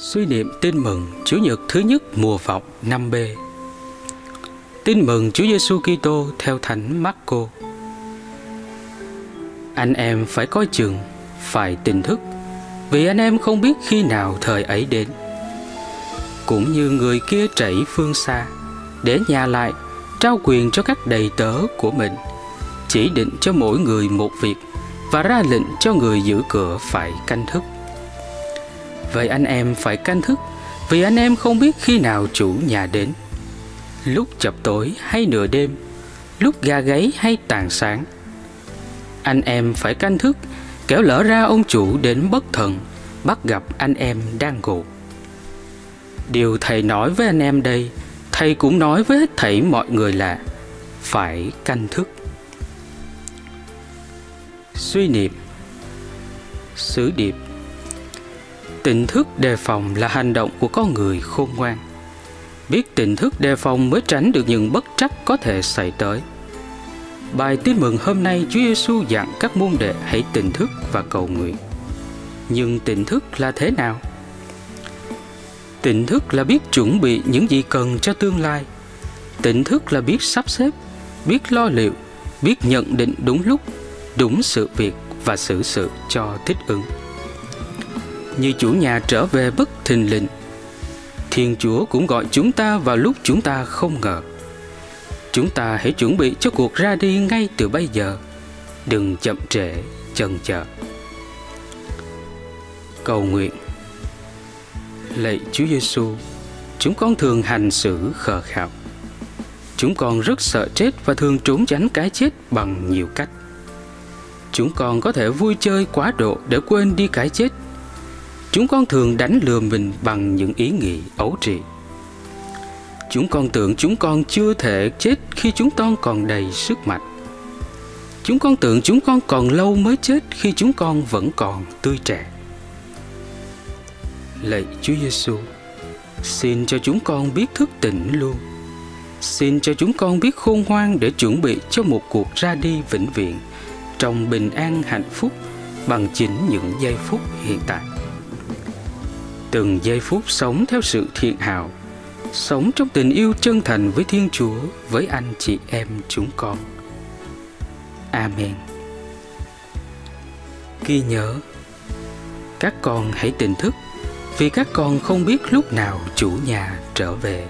Suy niệm tin mừng Chủ nhật thứ nhất mùa vọng 5B Tin mừng Chúa Giêsu Kitô theo Thánh Marco. Anh em phải coi chừng, phải tỉnh thức, vì anh em không biết khi nào thời ấy đến. Cũng như người kia chảy phương xa, để nhà lại, trao quyền cho các đầy tớ của mình, chỉ định cho mỗi người một việc và ra lệnh cho người giữ cửa phải canh thức. Vậy anh em phải canh thức, vì anh em không biết khi nào chủ nhà đến lúc chập tối hay nửa đêm, lúc ga gáy hay tàn sáng. Anh em phải canh thức, kéo lỡ ra ông chủ đến bất thần, bắt gặp anh em đang ngủ. Điều thầy nói với anh em đây, thầy cũng nói với hết thảy mọi người là phải canh thức. Suy niệm Sứ điệp Tỉnh thức đề phòng là hành động của con người khôn ngoan biết tỉnh thức đề phòng mới tránh được những bất trắc có thể xảy tới. Bài tin mừng hôm nay Chúa Giêsu dặn các môn đệ hãy tỉnh thức và cầu nguyện. Nhưng tỉnh thức là thế nào? Tỉnh thức là biết chuẩn bị những gì cần cho tương lai. Tỉnh thức là biết sắp xếp, biết lo liệu, biết nhận định đúng lúc, đúng sự việc và xử sự cho thích ứng. Như chủ nhà trở về bất thình lình Thiên Chúa cũng gọi chúng ta vào lúc chúng ta không ngờ. Chúng ta hãy chuẩn bị cho cuộc ra đi ngay từ bây giờ. Đừng chậm trễ, chần chờ. Cầu nguyện Lạy Chúa Giêsu, chúng con thường hành xử khờ khạo. Chúng con rất sợ chết và thường trốn tránh cái chết bằng nhiều cách. Chúng con có thể vui chơi quá độ để quên đi cái chết Chúng con thường đánh lừa mình bằng những ý nghĩ ấu trĩ. Chúng con tưởng chúng con chưa thể chết khi chúng con còn đầy sức mạnh. Chúng con tưởng chúng con còn lâu mới chết khi chúng con vẫn còn tươi trẻ. Lạy Chúa Giêsu, xin cho chúng con biết thức tỉnh luôn. Xin cho chúng con biết khôn ngoan để chuẩn bị cho một cuộc ra đi vĩnh viễn trong bình an hạnh phúc bằng chính những giây phút hiện tại từng giây phút sống theo sự thiện hảo, sống trong tình yêu chân thành với thiên chúa, với anh chị em chúng con. Amen. Ghi nhớ, các con hãy tỉnh thức vì các con không biết lúc nào chủ nhà trở về.